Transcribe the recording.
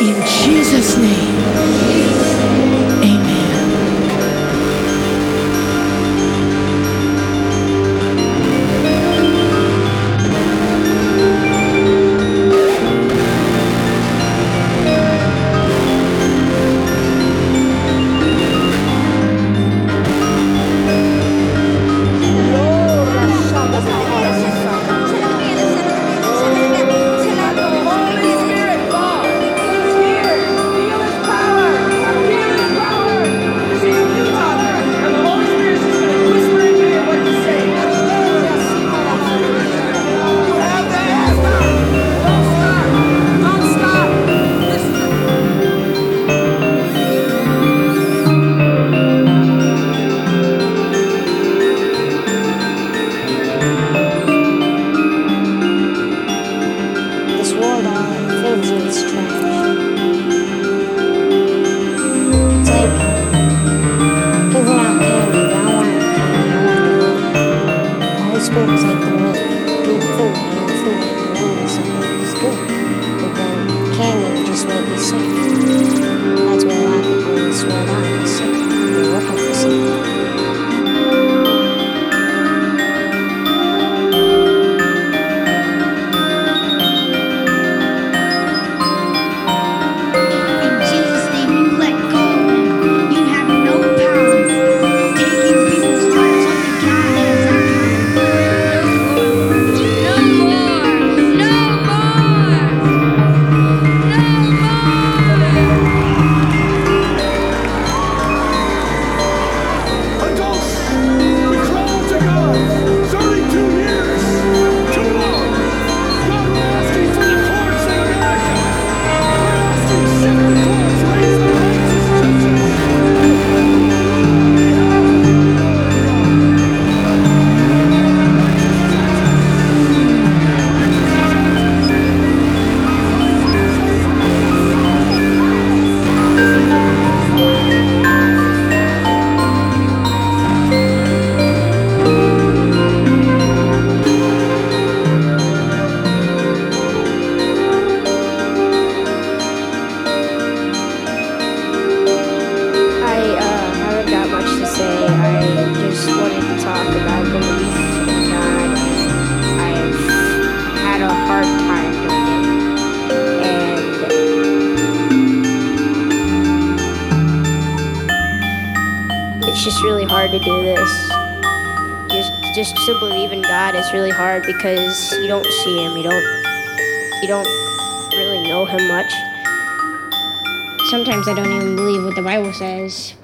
In Jesus' name. something. just really hard to do this. Just, just to believe in God is really hard because you don't see Him. You don't, you don't really know Him much. Sometimes I don't even believe what the Bible says,